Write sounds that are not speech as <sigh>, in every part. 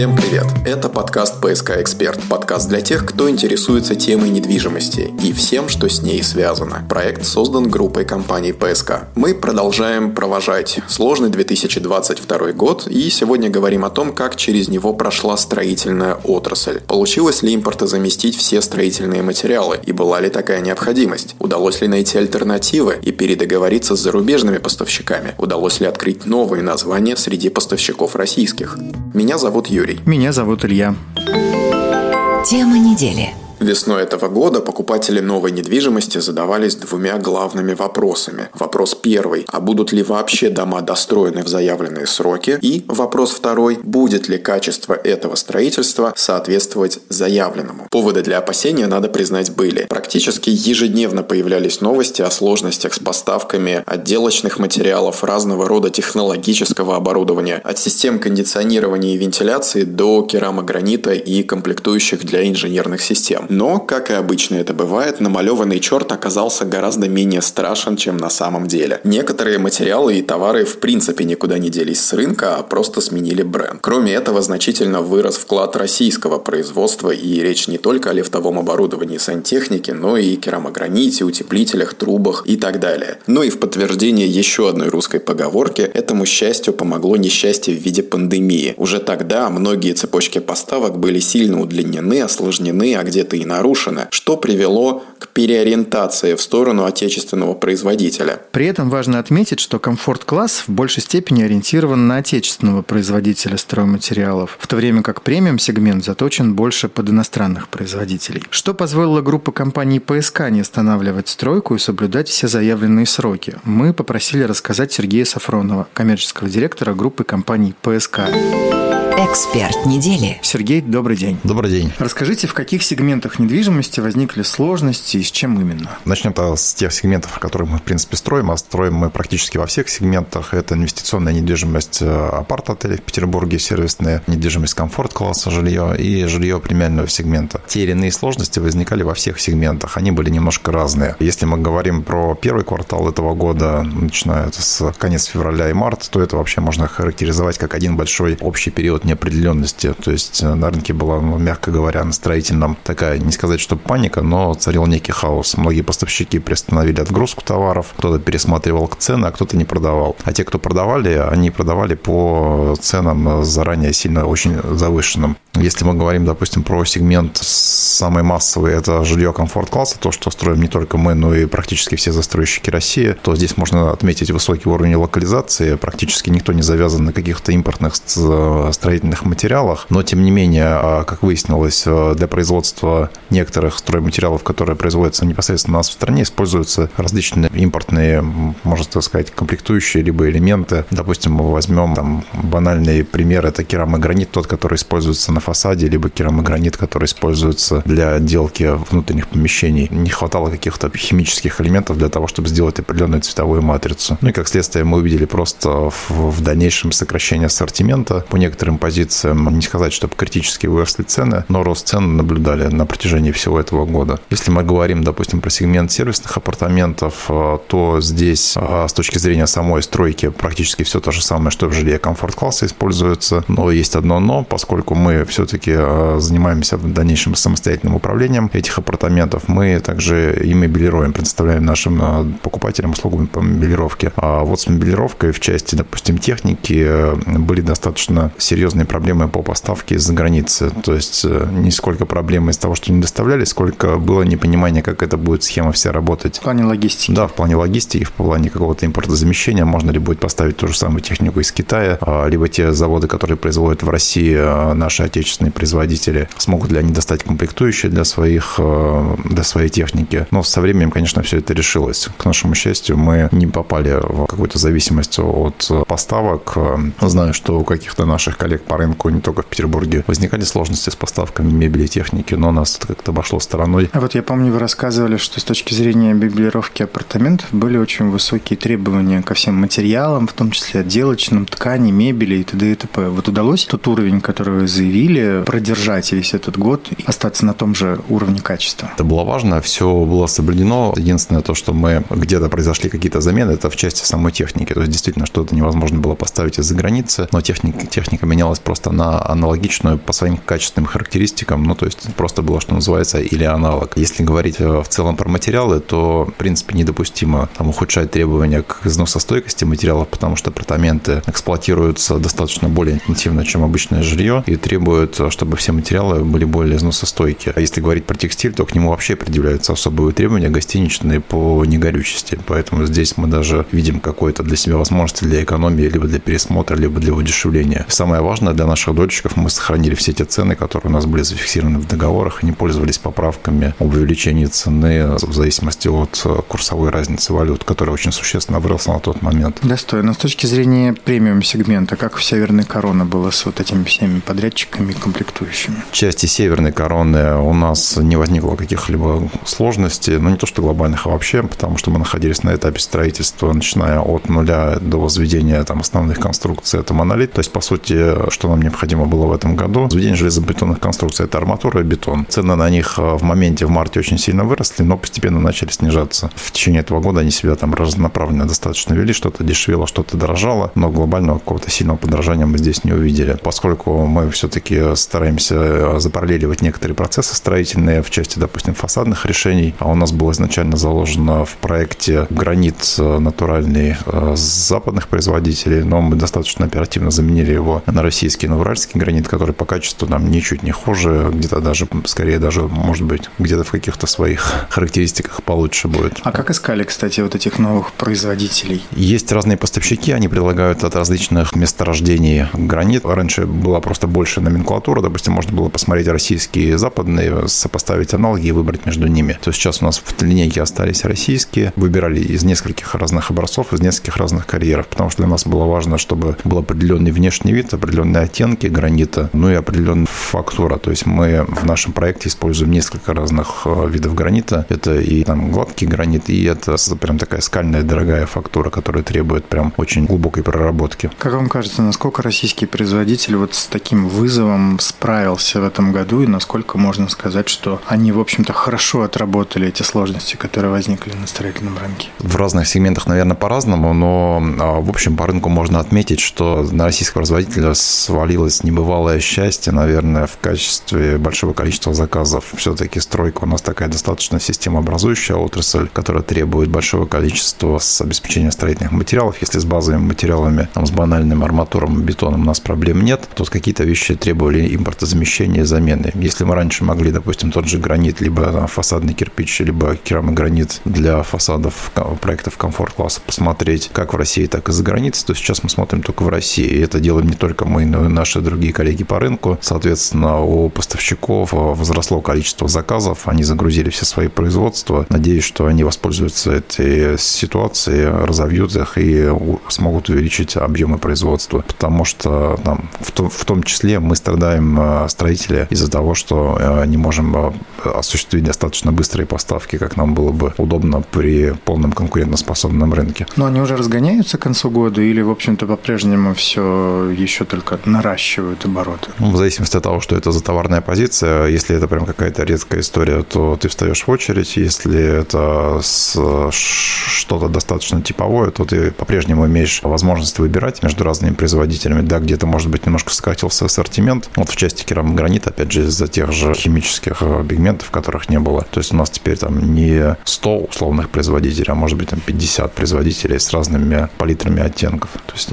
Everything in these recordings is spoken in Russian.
Всем привет! Это подкаст «ПСК Эксперт». Подкаст для тех, кто интересуется темой недвижимости и всем, что с ней связано. Проект создан группой компаний «ПСК». Мы продолжаем провожать сложный 2022 год и сегодня говорим о том, как через него прошла строительная отрасль. Получилось ли импортозаместить все строительные материалы и была ли такая необходимость? Удалось ли найти альтернативы и передоговориться с зарубежными поставщиками? Удалось ли открыть новые названия среди поставщиков российских? Меня зовут Юрий. Меня зовут Илья. Тема недели. Весной этого года покупатели новой недвижимости задавались двумя главными вопросами. Вопрос первый, а будут ли вообще дома достроены в заявленные сроки? И вопрос второй, будет ли качество этого строительства соответствовать заявленному? Поводы для опасения, надо признать, были. Практически ежедневно появлялись новости о сложностях с поставками отделочных материалов, разного рода технологического оборудования, от систем кондиционирования и вентиляции до керамогранита и комплектующих для инженерных систем. Но, как и обычно это бывает, намалеванный черт оказался гораздо менее страшен, чем на самом деле. Некоторые материалы и товары в принципе никуда не делись с рынка, а просто сменили бренд. Кроме этого, значительно вырос вклад российского производства, и речь не только о лифтовом оборудовании сантехники, но и керамограните, утеплителях, трубах и так далее. Ну и в подтверждение еще одной русской поговорки, этому счастью помогло несчастье в виде пандемии. Уже тогда многие цепочки поставок были сильно удлинены, осложнены, а где-то и нарушено, что привело к переориентации в сторону отечественного производителя. При этом важно отметить, что комфорт-класс в большей степени ориентирован на отечественного производителя стройматериалов, в то время как премиум-сегмент заточен больше под иностранных производителей. Что позволило группе компаний ПСК не останавливать стройку и соблюдать все заявленные сроки? Мы попросили рассказать Сергея Сафронова, коммерческого директора группы компаний ПСК. Эксперт недели. Сергей, добрый день. Добрый день. Расскажите, в каких сегментах недвижимости возникли сложности и с чем именно? Начнем с тех сегментов, которые мы, в принципе, строим. А строим мы практически во всех сегментах. Это инвестиционная недвижимость э, апарт-отелей в Петербурге, сервисная недвижимость комфорт-класса жилье и жилье премиального сегмента. Те или иные сложности возникали во всех сегментах. Они были немножко разные. Если мы говорим про первый квартал этого года, начиная с конец февраля и марта, то это вообще можно характеризовать как один большой общий период неопределенности. То есть э, на рынке была, ну, мягко говоря, на строительном такая, не сказать, что паника, но царил некий хаос. Многие поставщики приостановили отгрузку товаров, кто-то пересматривал цены, а кто-то не продавал. А те, кто продавали, они продавали по ценам заранее сильно очень завышенным. Если мы говорим, допустим, про сегмент самый массовый, это жилье комфорт-класса, то, что строим не только мы, но и практически все застройщики России, то здесь можно отметить высокий уровень локализации. Практически никто не завязан на каких-то импортных строительных материалах. Но, тем не менее, а, как выяснилось, э, для производства некоторых стройматериалов, которые производятся непосредственно у нас в стране, используются различные импортные, можно так сказать, комплектующие либо элементы. Допустим, мы возьмем там банальный пример, это керамогранит, тот, который используется на фасаде, либо керамогранит, который используется для отделки внутренних помещений. Не хватало каких-то химических элементов для того, чтобы сделать определенную цветовую матрицу. Ну и как следствие мы увидели просто в, дальнейшем сокращение ассортимента по некоторым позициям. Не сказать, чтобы критически выросли цены, но рост цен наблюдали на протяжении всего этого года. Если мы говорим, допустим, про сегмент сервисных апартаментов, э, то здесь э, с точки зрения самой стройки практически все то же самое, что в жилье комфорт-класса используется. Но есть одно но, поскольку мы все-таки э, занимаемся в дальнейшем самостоятельным управлением этих апартаментов. Мы также и мебелируем, предоставляем нашим покупателям услугу по мебелировке. А вот с мебелировкой в части, допустим, техники были достаточно серьезные проблемы по поставке из-за границы. То есть не сколько проблем из того, что не доставляли, сколько было непонимание, как это будет схема вся работать. В плане логистики. Да, в плане логистики, в плане какого-то импортозамещения. Можно ли будет поставить ту же самую технику из Китая, а, либо те заводы, которые производят в России наши отечественные производители, смогут ли они достать комплектующие для, своих, э, для своей техники. Но со временем, конечно, все это решилось. К нашему счастью, мы не попали в какую-то зависимость от поставок. Знаю, что у каких-то наших коллег по рынку, не только в Петербурге, возникали сложности с поставками мебели и техники, но нас это как-то обошло стороной. А вот я помню, вы рассказывали, что с точки зрения мебелировки апартаментов были очень высокие требования ко всем материалам, в том числе отделочным, ткани, мебели и т.д. и т.п. Вот удалось тот уровень, который вы заявили, продержать весь этот год и остаться на том же уровне качества? Это было важно, все было соблюдено. Единственное то, что мы где-то произошли какие-то замены, это в части самой техники. То есть действительно что-то невозможно было поставить из-за границы, но техника, техника менялась менялась просто на аналогичную по своим качественным характеристикам, ну, то есть просто было, что называется, или аналог. Если говорить э, в целом про материалы, то, в принципе, недопустимо там ухудшать требования к износостойкости материалов, потому что апартаменты эксплуатируются достаточно более интенсивно, чем обычное жилье, и требуют, чтобы все материалы были более износостойкие. А если говорить про текстиль, то к нему вообще определяются особые требования гостиничные по негорючести. Поэтому здесь мы даже видим какой-то для себя возможности для экономии, либо для пересмотра, либо для удешевления. Самое важное для наших дольщиков, мы сохранили все те цены, которые у нас были зафиксированы в договорах, и не пользовались поправками об увеличении цены в зависимости от курсовой разницы валют, которая очень существенно выросла на тот момент. Достойно. С точки зрения премиум-сегмента, как в Северной Короне было с вот этими всеми подрядчиками и комплектующими? В части Северной Короны у нас не возникло каких-либо сложностей, ну не то что глобальных, а вообще, потому что мы находились на этапе строительства, начиная от нуля до возведения там, основных конструкций, это монолит. То есть, по сути, что нам необходимо было в этом году? Возведение железобетонных конструкций – это арматура и бетон. Цены на них э, в моменте, в марте очень сильно выросли, но постепенно начали снижаться. В течение этого года они себя там разнонаправленно достаточно вели, что-то дешевело, что-то дорожало, но глобального какого-то сильного подорожания мы здесь не увидели. Поскольку мы все-таки стараемся э, запараллеливать некоторые процессы строительные в части, допустим, фасадных решений, а у нас было изначально заложено в проекте гранит э, натуральный с западных производителей, но мы достаточно оперативно заменили его на российский новоуральский гранит, который по качеству нам ничуть не хуже, где-то даже, скорее даже, может быть, где-то в каких-то своих <laughs> характеристиках получше будет. А как искали, кстати, вот этих новых производителей? Есть разные поставщики, они предлагают от различных месторождений гранит. Раньше была просто больше номенклатура, допустим, можно было посмотреть российские и западные, сопоставить аналоги и выбрать между ними. То есть сейчас у нас в линейке остались российские, выбирали из нескольких разных образцов, из нескольких разных карьеров, потому что для нас было важно, чтобы был определенный внешний вид, определенные оттенки гранита, ну и определенная фактура. То есть мы в нашем проекте используем несколько разных э, видов гранита. Это и там гладкий гранит, и это прям такая скальная дорогая фактура, которая требует прям очень глубокой проработки. Как вам кажется, насколько российский производитель вот с таким вызовом справился в этом году, и насколько можно сказать, что они, в общем-то, хорошо отработали эти сложности, которые возникли на строительном рынке? В разных сегментах, наверное, по-разному, но а, в общем по рынку можно отметить, что на российского производителя свалилось небывалое счастье, наверное, в качестве большого количества заказов. Все-таки стройка у нас такая достаточно системообразующая отрасль, которая требует большого количества с обеспечения строительных материалов. Если с базовыми материалами, там, с банальным арматуром, бетоном у нас проблем нет, то какие-то вещи требовали импортозамещения и замены. Если мы раньше могли, допустим, тот же гранит, либо там, фасадный кирпич, либо керамогранит для фасадов проектов комфорт-класса посмотреть как в России, так и за границей, то сейчас мы смотрим только в России. И это делаем не только мы, и наши другие коллеги по рынку. Соответственно, у поставщиков возросло количество заказов, они загрузили все свои производства. Надеюсь, что они воспользуются этой ситуацией, разовьют их и смогут увеличить объемы производства. Потому что там, в, том, в том числе мы страдаем, э, строители, из-за того, что э, не можем э, осуществить достаточно быстрые поставки, как нам было бы удобно при полном конкурентоспособном рынке. Но они уже разгоняются к концу года или, в общем-то, по-прежнему все еще только наращивают обороты? Ну, в зависимости от того, что это за товарная позиция. Если это прям какая-то редкая история, то ты встаешь в очередь. Если это что-то достаточно типовое, то ты по-прежнему имеешь возможность выбирать между разными производителями. Да, где-то, может быть, немножко сократился ассортимент. Вот в части керамогранита, опять же, из-за тех же химических э, пигментов, которых не было. То есть у нас теперь там не 100 условных производителей, а может быть там 50 производителей с разными палитрами оттенков. То есть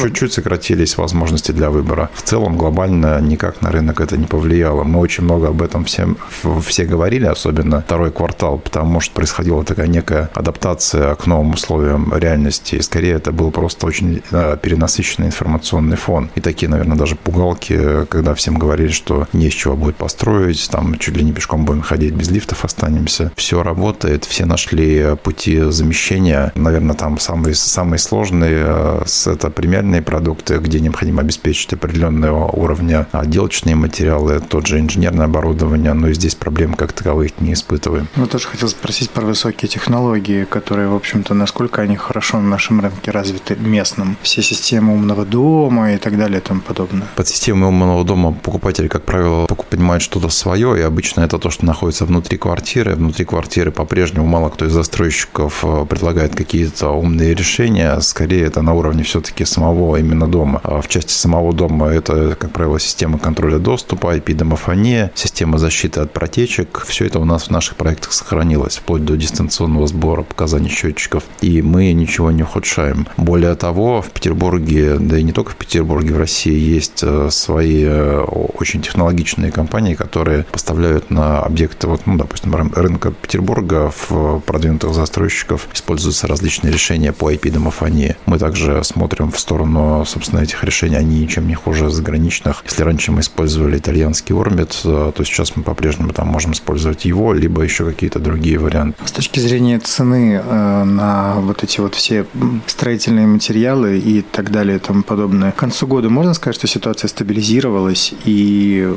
чуть-чуть сократились возможности для выбора. В целом глобально никак на рынок это не повлияло. Мы очень много об этом всем, все говорили, особенно второй квартал, потому что происходила такая некая адаптация к новым условиям реальности. И скорее это был просто очень э, перенасыщенный информационный фон. И такие, наверное, даже пугалки, когда всем говорили, что не из чего будет построить, там чуть ли не пешком будем ходить, без лифтов останемся. Все работает, все нашли пути замещения. Наверное, там самые, самые сложные э, это премиальные продукты, где необходимо обеспечить определенного уровня отделочные материалы, тот же инженерное оборудование, но и здесь проблем как таковых не испытываем. Ну, тоже хотел спросить про высокие технологии, которые, в общем-то, насколько они хорошо на нашем рынке развиты местным. Все системы умного дома и так далее и тому подобное. Под системой умного дома покупатель, как правило, понимает что-то свое, и обычно это то, что находится внутри квартиры. Внутри квартиры по-прежнему мало кто из застройщиков предлагает какие-то умные решения. Скорее, это на уровне все-таки самого именно дома. А в части части самого дома это, как правило, система контроля доступа, IP-домофония, система защиты от протечек. Все это у нас в наших проектах сохранилось, вплоть до дистанционного сбора показаний счетчиков. И мы ничего не ухудшаем. Более того, в Петербурге, да и не только в Петербурге, в России есть э, свои э, очень технологичные компании, которые поставляют на объекты, вот, ну, допустим, рынка Петербурга в продвинутых застройщиков используются различные решения по IP-домофонии. Мы также смотрим в сторону, собственно, этих решений. Они ничем не хуже заграничных. Если раньше мы использовали итальянский Orbit, э, то сейчас мы по-прежнему там можем использовать его, либо еще какие-то другие варианты. С точки зрения цены э, на вот эти вот все строительные материалы и так далее и тому подобное, к концу года можно сказать, что ситуация стабилизировалась и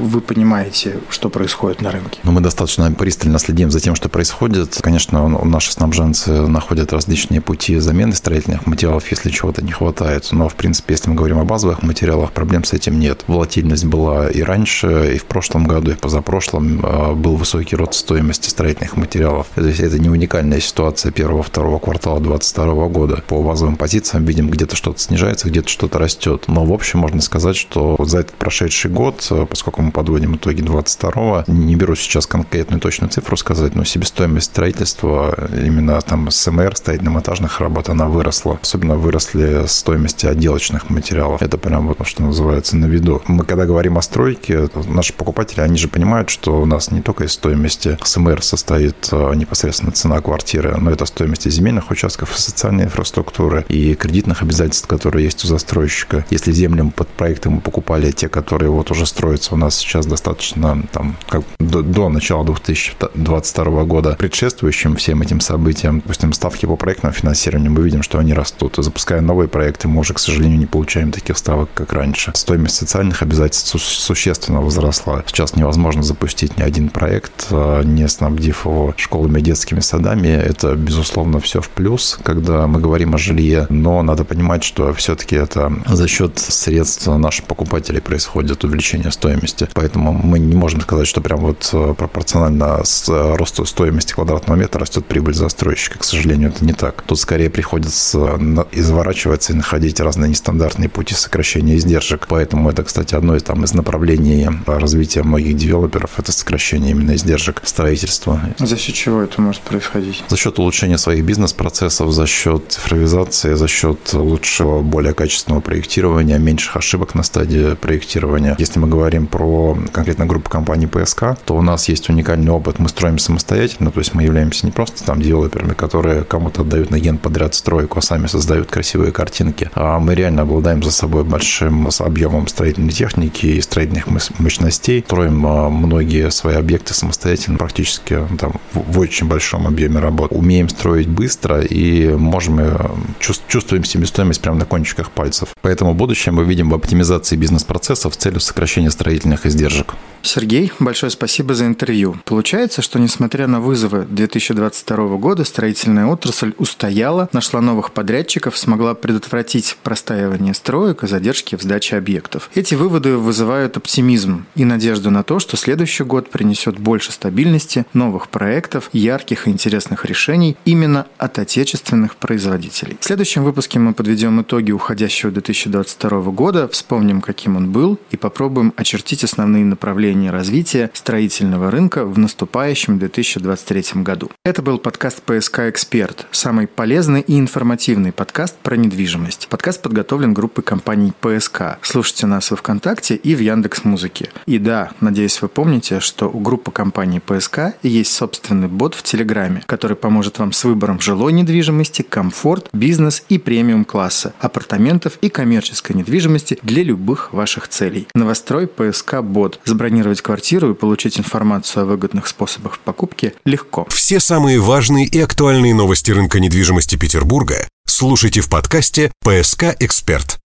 вы понимаете, что происходит на рынке? Ну, мы достаточно пристально следим за тем, что происходит. Конечно, наши снабженцы находят различные пути замены строительных материалов, если чего-то не хватает. Но, в принципе, если мы говорим о базовых материалах, проблем с этим нет. Волатильность была и раньше, и в прошлом году, и в позапрошлом а, был высокий рост стоимости строительных материалов. То есть это не уникальная ситуация первого-второго квартала 2022 года. По базовым позициям видим, где-то что-то снижается, где-то что-то растет. Но, в общем, можно сказать, что за этот прошедший год, поскольку мы подводим итоги 22 не беру сейчас конкретную точную цифру сказать, но себестоимость строительства именно там СМР, строительно-монтажных работ, она выросла. Особенно выросли стоимости отделочных материалов. Это прям вот, что называется, на виду. Мы когда говорим о стройке, наши покупатели, они же понимают, что у нас не только из стоимости СМР состоит а, непосредственно цена квартиры, но это стоимость земельных участков, социальной инфраструктуры, и кредитных обязательств, которые есть у застройщика. Если землям под проекты мы покупали те, которые вот уже строятся у нас сейчас достаточно там как до, до начала 2022 года, предшествующим всем этим событиям, допустим, ставки по проектному финансированию, мы видим, что они растут. Запуская новые проекты, мы уже, к сожалению, не получаем таких ставок, как раньше. Стоимость социальных обязательств су- существенно возросла. Сейчас невозможно запустить ни один проект, а, не снабдив его школами и детскими садами. Это, безусловно, все в плюс, когда мы говорим о жилье. Но надо понимать, что все-таки это за счет средств наших покупателей происходит увеличение стоимости. Поэтому мы не можем сказать, что прям вот э, пропорционально с э, росту стоимости квадратного метра растет прибыль застройщика. К сожалению, это не так. Тут скорее приходится изворачиваться и находить разные нестандартные пути сокращения издержек. Поэтому это, кстати, одно из, там, из направлений развития многих девелоперов – это сокращение именно издержек строительства. За счет чего это может происходить? За счет улучшения своих бизнес-процессов, за счет цифровизации, за счет лучшего, более качественного проектирования, меньших ошибок на стадии проектирования. Если мы говорим про конкретно группу компаний ПСК, то у нас есть уникальный опыт. Мы строим самостоятельно, то есть мы являемся не просто там девелоперами, которые кому-то отдают на ген подряд стройку, а сами создают красивые картинки. А мы реально обладаем за собой большим объемом строительной техники и строительных мощностей. Строим а, многие свои объекты самостоятельно, практически там, в очень большом объеме работ. Умеем строить быстро и можем э, чувствуем себестоимость прямо на кончиках пальцев. Поэтому будущее мы видим в оптимизации бизнес-процессов с целью сокращения строительных издержек. Сергей, большое спасибо за интервью. Получается, что несмотря на вызовы 2022 года, строительная отрасль устояла, нашла новых подрядчиков, смогла предотвратить простаивание строек и задержки в сдаче объектов. Эти выводы вызывают оптимизм и надежду на то, что следующий год принесет больше стабильности, новых проектов, ярких и интересных решений именно от отечественных производителей. В следующем выпуске мы подведем итоги уходящего 2022 года, вспомним, каким он был и попробуем очертить основные направления развития строительного рынка в наступающем 2023 году. Это был подкаст «ПСК Эксперт», самый полезный и информативный подкаст про недвижимость. Подкаст подготовлен группой компаний «ПСК». Слушайте нас во ВКонтакте и в Яндекс Музыке. И да, надеюсь, вы помните, что у группы компаний «ПСК» есть собственный бот в Телеграме, который поможет вам с выбором жилой недвижимости, комфорт, бизнес и премиум класса, апартаментов и коммерческой недвижимости для любых ваших целей. Новострой ПСК Бот. Забронировать квартиру и получить информацию о выгодных способах покупки легко. Все самые важные и актуальные новости рынка недвижимости Петербурга слушайте в подкасте «ПСК Эксперт».